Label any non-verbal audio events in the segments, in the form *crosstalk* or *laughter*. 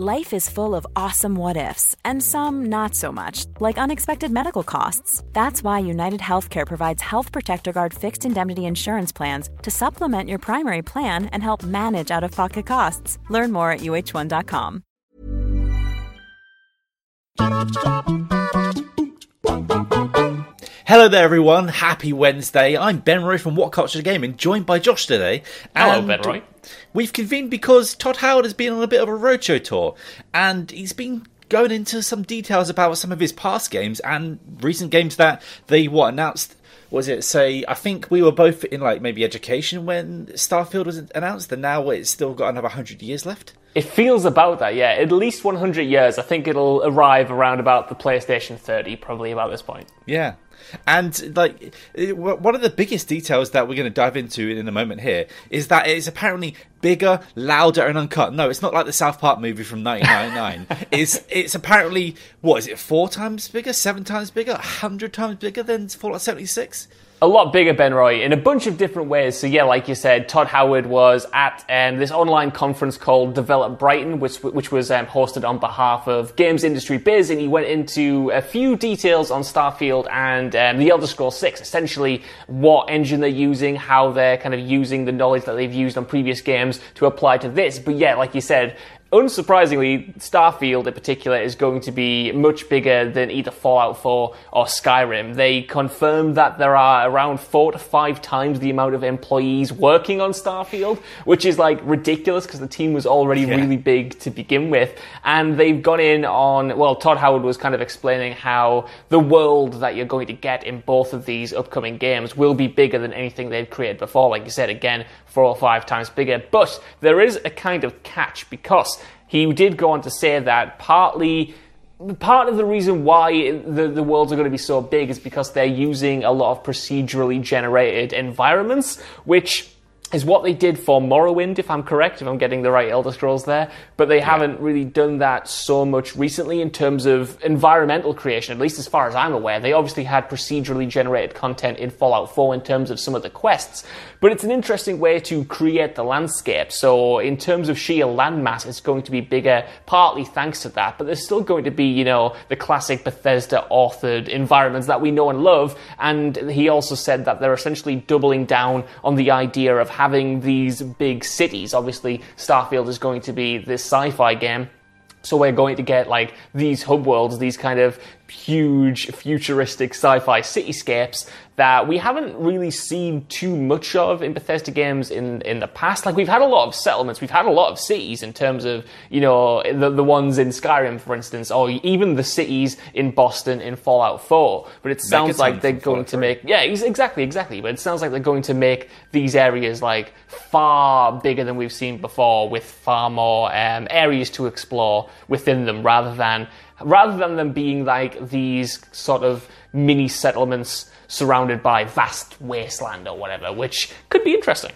Life is full of awesome what ifs, and some not so much, like unexpected medical costs. That's why United Healthcare provides Health Protector Guard fixed indemnity insurance plans to supplement your primary plan and help manage out of pocket costs. Learn more at uh1.com. Hello there, everyone. Happy Wednesday. I'm Ben Roy from What Culture Gaming, joined by Josh today. Hello, Ben Roy. We've convened because Todd Howard has been on a bit of a roadshow tour, and he's been going into some details about some of his past games and recent games that they what announced. Was it say? I think we were both in like maybe education when Starfield was announced, and now it's still got another hundred years left. It feels about that, yeah. At least 100 years. I think it'll arrive around about the PlayStation 30, probably about this point. Yeah. And like one of the biggest details that we're going to dive into in a moment here is that it's apparently bigger, louder, and uncut. No, it's not like the South Park movie from 1999. *laughs* it's it's apparently what is it? Four times bigger, seven times bigger, hundred times bigger than Fallout 76 a lot bigger Ben Roy in a bunch of different ways. So yeah, like you said, Todd Howard was at um, this online conference called Develop Brighton, which which was um, hosted on behalf of Games Industry Biz, and he went into a few details on Starfield and um, the Elder Scrolls Six. Essentially, what engine they're using, how they're kind of using the knowledge that they've used on previous games to apply to this. But yeah, like you said, unsurprisingly, Starfield in particular is going to be much bigger than either Fallout 4 or Skyrim. They confirmed that there are around four to five times the amount of employees working on Starfield, which is like ridiculous because the team was already yeah. really big to begin with. And they've gone in on, well, Todd Howard was kind of explaining how the world that you're going to get in both of these upcoming games will be bigger than anything they've created before. Like you said, again, four or five times bigger. But there is a kind of catch because he did go on to say that partly part of the reason why the, the worlds are going to be so big is because they're using a lot of procedurally generated environments, which is what they did for Morrowind, if I'm correct, if I'm getting the right Elder Scrolls there. But they yeah. haven't really done that so much recently in terms of environmental creation, at least as far as I'm aware. They obviously had procedurally generated content in Fallout 4 in terms of some of the quests, but it's an interesting way to create the landscape. So in terms of sheer landmass, it's going to be bigger, partly thanks to that, but there's still going to be, you know, the classic Bethesda authored environments that we know and love. And he also said that they're essentially doubling down on the idea of having these big cities. Obviously, Starfield is going to be this sci-fi game. So we're going to get like these hub worlds, these kind of huge futuristic sci-fi cityscapes that we haven't really seen too much of in Bethesda games in, in the past. Like we've had a lot of settlements, we've had a lot of cities in terms of, you know, the, the ones in Skyrim, for instance, or even the cities in Boston in Fallout 4. But it sounds like they're going to make, yeah, exactly, exactly. But it sounds like they're going to make these areas like far bigger than we've seen before with far more um, areas to explore within them rather than rather than them being like these sort of mini settlements surrounded by vast wasteland or whatever, which could be interesting.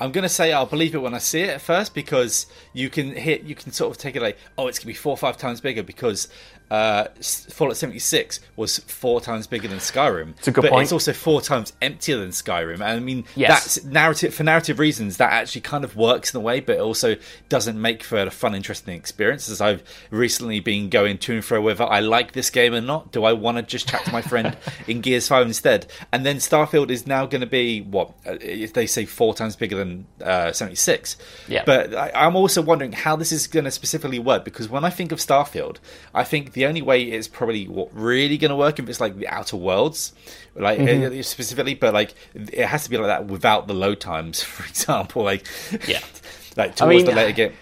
I'm gonna say I'll believe it when I see it at first because you can hit you can sort of take it like oh it's gonna be four or five times bigger because uh, Fallout 76 was four times bigger than Skyrim. It's a good but point. It's also four times emptier than Skyrim. And I mean, yes. that's narrative for narrative reasons. That actually kind of works in a way, but it also doesn't make for a fun, interesting experience. As I've recently been going to and fro whether I like this game or not. Do I want to just chat to my friend *laughs* in Gears Five instead? And then Starfield is now going to be what uh, if they say four times bigger than uh, 76. Yeah. But I, I'm also wondering how this is going to specifically work because when I think of Starfield, I think the only way it's probably what really going to work if it's like the Outer Worlds, like mm-hmm. specifically, but like it has to be like that without the load times, *laughs* for example. Like yeah, *laughs* like towards I mean, the later game.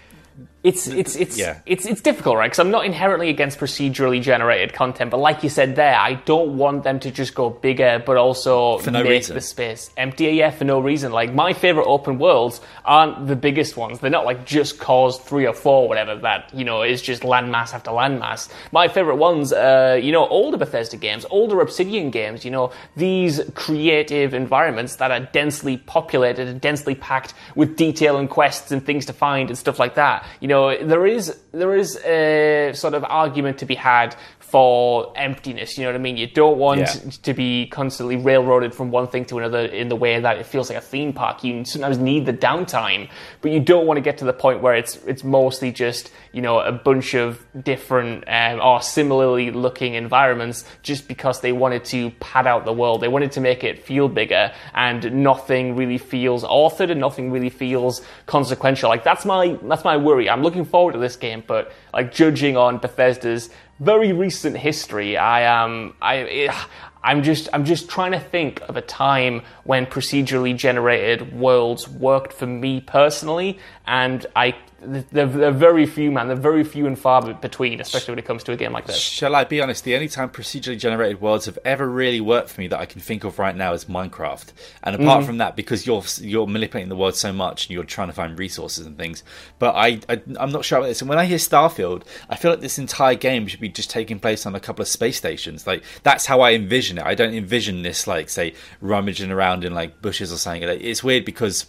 It's it's it's yeah. it's it's difficult, right? Because I'm not inherently against procedurally generated content, but like you said there, I don't want them to just go bigger, but also for no make reason. the space emptier. Yeah, for no reason. Like my favorite open worlds aren't the biggest ones. They're not like just cause three or four, whatever. That you know is just landmass after landmass. My favorite ones, uh, you know, older Bethesda games, older Obsidian games. You know, these creative environments that are densely populated and densely packed with detail and quests and things to find and stuff like that. You know know, there is there is a sort of argument to be had for emptiness. You know what I mean? You don't want yeah. to be constantly railroaded from one thing to another in the way that it feels like a theme park. You sometimes need the downtime, but you don't want to get to the point where it's it's mostly just you know a bunch of different um, or similarly looking environments just because they wanted to pad out the world. They wanted to make it feel bigger, and nothing really feels authored and nothing really feels consequential. Like that's my that's my worry. I'm looking forward to this game, but like judging on Bethesda's very recent history. I am um, I I'm just I'm just trying to think of a time when procedurally generated worlds worked for me personally, and I they're, they're, very few, man. They're very few and far between, especially when it comes to a game like this. Shall I be honest? The only time procedurally generated worlds have ever really worked for me that I can think of right now is Minecraft. And apart mm-hmm. from that, because you're you're manipulating the world so much and you're trying to find resources and things, but I, I am not sure about this. And when I hear Starfield, I feel like this entire game should be just taking place on a couple of space stations. Like that's how I envision it. I don't envision this like say rummaging around in like bushes or something. It's weird because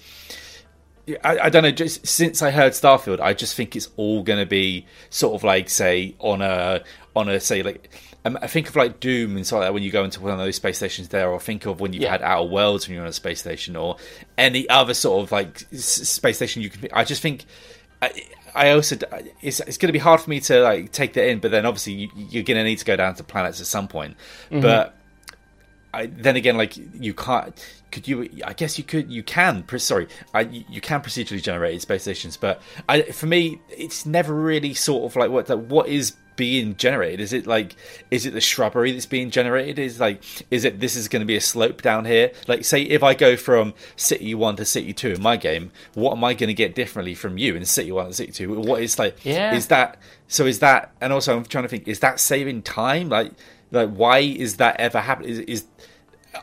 I, I, don't know. Just since I heard Starfield, I just think it's all going to be sort of like, say, on a on a say like. Um, I think of like Doom and stuff like that when you go into one of those space stations there, or think of when you've yeah. had Outer Worlds when you're on a space station, or any other sort of like space station you can. I just think. I, I also it's, it's going to be hard for me to like take that in, but then obviously you, are going to need to go down to planets at some point. Mm-hmm. But I, then again, like you can't could you i guess you could you can sorry I, you can procedurally generate space stations but I, for me it's never really sort of like what what is being generated. Is it like is it the shrubbery that's being generated? Is like is it this is going to be a slope down here? Like say if i go from city 1 to city 2 in my game what am i going to get differently from you in city 1 and city 2 what is like yeah. is that so is that and also i'm trying to think is that saving time? Like like why is that ever happening is, is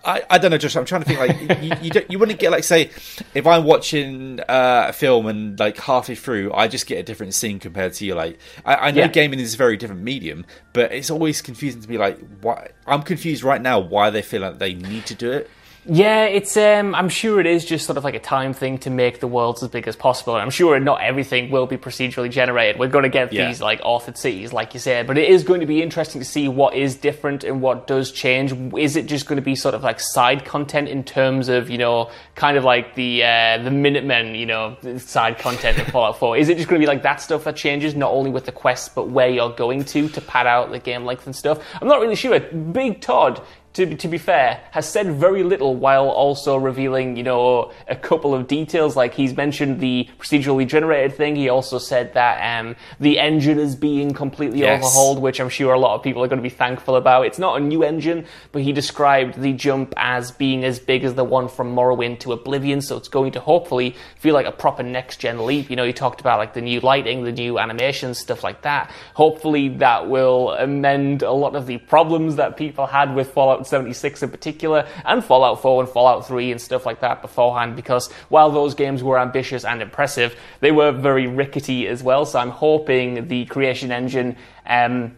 I, I don't know, Josh. I'm trying to think. Like you, you, don't, you wouldn't get like say, if I'm watching uh, a film and like halfway through, I just get a different scene compared to you. Like I, I know yeah. gaming is a very different medium, but it's always confusing to me. Like why I'm confused right now why they feel like they need to do it. Yeah, it's. Um, I'm sure it is just sort of like a time thing to make the worlds as big as possible. And I'm sure not everything will be procedurally generated. We're going to get yeah. these like authored cities, like you said, but it is going to be interesting to see what is different and what does change. Is it just going to be sort of like side content in terms of you know, kind of like the uh, the Minutemen, you know, side content in Fallout 4? Is it just going to be like that stuff that changes not only with the quests but where you're going to to pad out the game length and stuff? I'm not really sure. Big Todd to, to be fair, has said very little while also revealing, you know, a couple of details. Like he's mentioned the procedurally generated thing. He also said that um, the engine is being completely yes. overhauled, which I'm sure a lot of people are going to be thankful about. It's not a new engine, but he described the jump as being as big as the one from Morrowind to Oblivion. So it's going to hopefully feel like a proper next gen leap. You know, he talked about like the new lighting, the new animations, stuff like that. Hopefully that will amend a lot of the problems that people had with Fallout 76 in particular, and Fallout 4 and Fallout 3 and stuff like that beforehand, because while those games were ambitious and impressive, they were very rickety as well. So I'm hoping the Creation Engine. Um,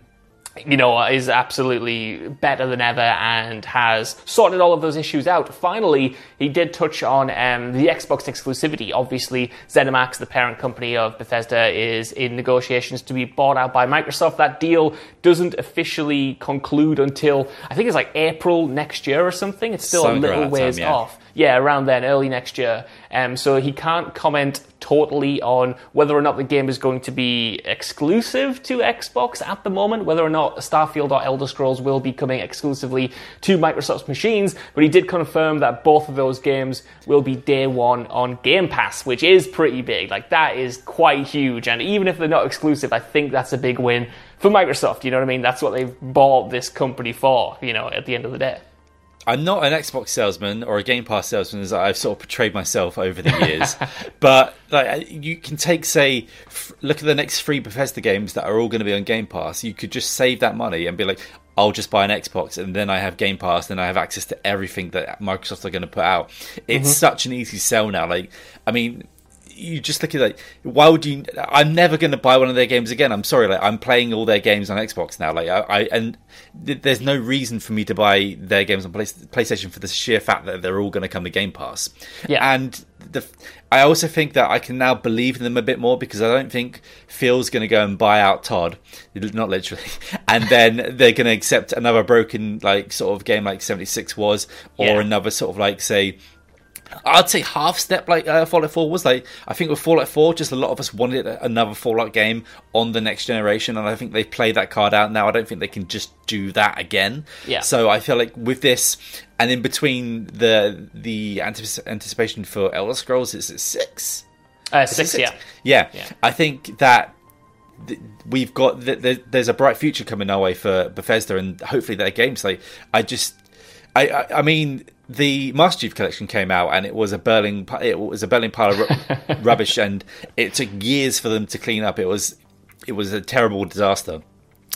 you know, is absolutely better than ever and has sorted all of those issues out. Finally, he did touch on um, the Xbox exclusivity. Obviously, ZeniMax, the parent company of Bethesda, is in negotiations to be bought out by Microsoft. That deal doesn't officially conclude until I think it's like April next year or something. It's still a little ways time, yeah. off yeah, around then, early next year. Um, so he can't comment totally on whether or not the game is going to be exclusive to Xbox at the moment, whether or not Starfield or Elder Scrolls will be coming exclusively to Microsoft's machines. But he did confirm that both of those games will be day one on Game Pass, which is pretty big. Like that is quite huge. And even if they're not exclusive, I think that's a big win for Microsoft. You know what I mean? That's what they've bought this company for. You know, at the end of the day. I'm not an Xbox salesman or a Game Pass salesman, as I've sort of portrayed myself over the years. *laughs* but like, you can take, say, f- look at the next three Bethesda games that are all going to be on Game Pass. You could just save that money and be like, I'll just buy an Xbox and then I have Game Pass, and I have access to everything that Microsoft are going to put out. It's mm-hmm. such an easy sell now. Like, I mean, you just look at like why would you i'm never going to buy one of their games again. I'm sorry like i'm playing all their games on xbox now. Like i, I and th- there's no reason for me to buy their games on Play- playstation for the sheer fact that they're all going to come to game pass. Yeah. And the i also think that i can now believe in them a bit more because i don't think phil's going to go and buy out todd not literally *laughs* and then they're going to accept another broken like sort of game like 76 was or yeah. another sort of like say I'd say half step like uh, Fallout 4 was like I think with Fallout 4 just a lot of us wanted another Fallout game on the next generation and I think they've played that card out now. I don't think they can just do that again. Yeah. So I feel like with this and in between the the anticipation for Elder Scrolls is it six? Uh, six, six? Yeah. yeah. Yeah. I think that we've got there's a bright future coming our way for Bethesda and hopefully their games. Like I just I, I, I mean the Master Chief Collection came out, and it was a burning it was a burning pile of *laughs* rubbish, and it took years for them to clean up. It was it was a terrible disaster.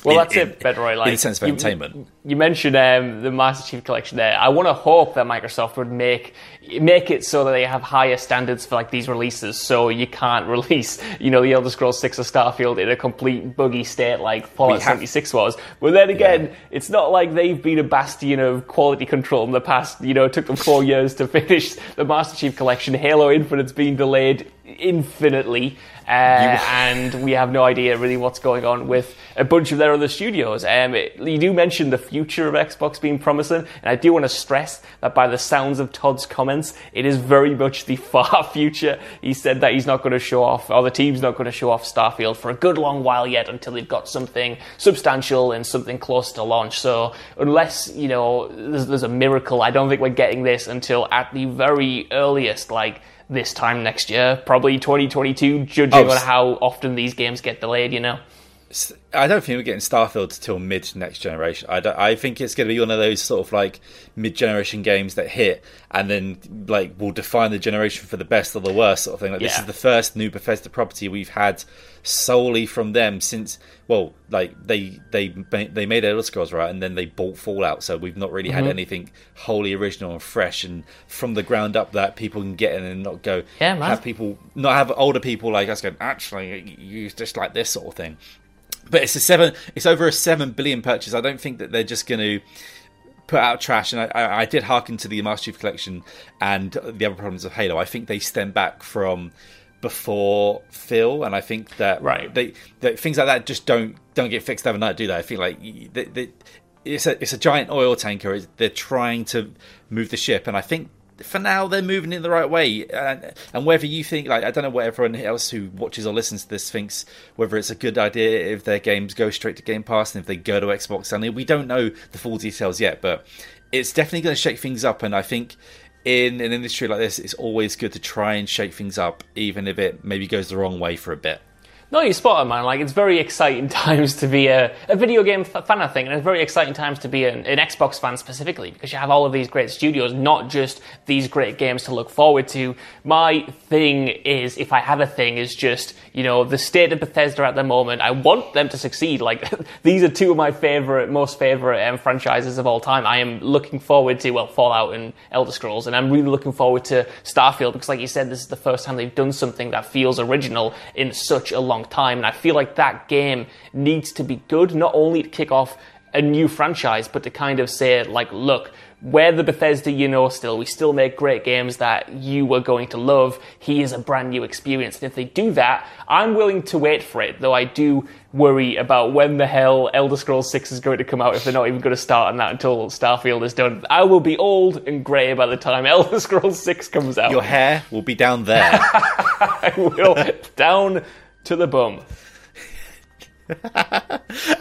Well, in, that's in, it, Ben Roy. Like in the sense of you, entertainment. You mentioned um, the Master Chief Collection there. I want to hope that Microsoft would make make it so that they have higher standards for like these releases. So you can't *laughs* release, you know, the Elder Scrolls Six or Starfield in a complete buggy state like Fallout seventy six was. But then again, yeah. it's not like they've been a bastion of quality control in the past. You know, it took them four *laughs* years to finish the Master Chief Collection. Halo Infinite's been delayed infinitely. Uh, and we have no idea really what's going on with a bunch of their other studios. Um, it, you do mention the future of Xbox being promising, and I do want to stress that by the sounds of Todd's comments, it is very much the *laughs* far future. He said that he's not going to show off, or the team's not going to show off Starfield for a good long while yet until they've got something substantial and something close to launch. So unless, you know, there's, there's a miracle, I don't think we're getting this until at the very earliest, like this time next year, probably 2022, judging oh, on how often these games get delayed, you know? I don't think we're getting Starfield till mid next generation. I, I think it's going to be one of those sort of like mid generation games that hit and then like will define the generation for the best or the worst sort of thing. Like yeah. this is the first new Bethesda property we've had solely from them since well, like they they they made Elder Scrolls right, and then they bought Fallout. So we've not really mm-hmm. had anything wholly original and fresh and from the ground up that people can get in and not go yeah, man. have people not have older people like us going actually you just like this sort of thing. But it's a seven. It's over a seven billion purchase. I don't think that they're just going to put out trash. And I, I, I did hearken to the Master Chief Collection and the other problems of Halo. I think they stem back from before Phil, and I think that right they that things like that just don't don't get fixed overnight, do they? I feel like they, they, it's a it's a giant oil tanker. They're trying to move the ship, and I think for now they're moving in the right way. And, and whether you think, like, I don't know what everyone else who watches or listens to this thinks, whether it's a good idea if their games go straight to Game Pass and if they go to Xbox only. We don't know the full details yet, but it's definitely going to shake things up. And I think in an industry like this, it's always good to try and shake things up, even if it maybe goes the wrong way for a bit. No, you're spot on, man. Like, it's very exciting *laughs* times to be a, a video game fan, I think, and it's very exciting times to be an, an, Xbox fan specifically because you have all of these great studios, not just these great games to look forward to. My thing is, if I have a thing, is just, you know, the state of Bethesda at the moment. I want them to succeed. Like, *laughs* these are two of my favorite, most favorite um, franchises of all time. I am looking forward to, well, Fallout and Elder Scrolls, and I'm really looking forward to Starfield because, like you said, this is the first time they've done something that feels original in such a long long time. And I feel like that game needs to be good, not only to kick off a new franchise, but to kind of say, like, look, we're the Bethesda you know still. We still make great games that you are going to love. He is a brand new experience. And if they do that, I'm willing to wait for it, though I do worry about when the hell Elder Scrolls 6 is going to come out if they're not even going to start on that until Starfield is done. I will be old and grey by the time *laughs* Elder Scrolls 6 comes out. Your hair will be down there. *laughs* I will. down to the bum. *laughs* and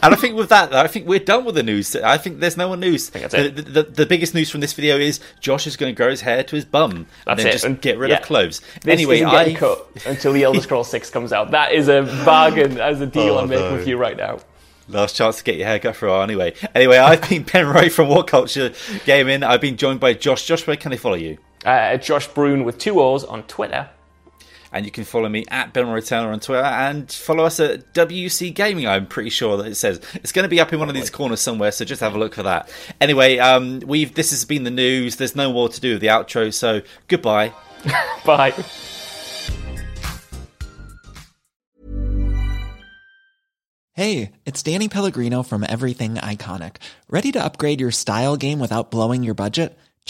I think with that, I think we're done with the news. I think there's no more news. The, the, the, biggest news from this video is Josh is going to grow his hair to his bum that's and then it. just and, get rid yeah. of clothes. This anyway, I cut until the Elder Scrolls Six comes out. That is a bargain as a deal oh, I'm making no. with you right now. Last chance to get your haircut for a while, anyway. Anyway, I've been *laughs* Ben Roy from What Culture Gaming. I've been joined by Josh. Josh, where can they follow you? Uh, Josh Brune with two O's on Twitter. And you can follow me at Ben Roy Taylor on Twitter and follow us at WC Gaming. I'm pretty sure that it says it's going to be up in one of these corners somewhere, so just have a look for that. Anyway, um, we've this has been the news. There's no more to do with the outro, so goodbye. *laughs* Bye. Hey, it's Danny Pellegrino from Everything Iconic. Ready to upgrade your style game without blowing your budget?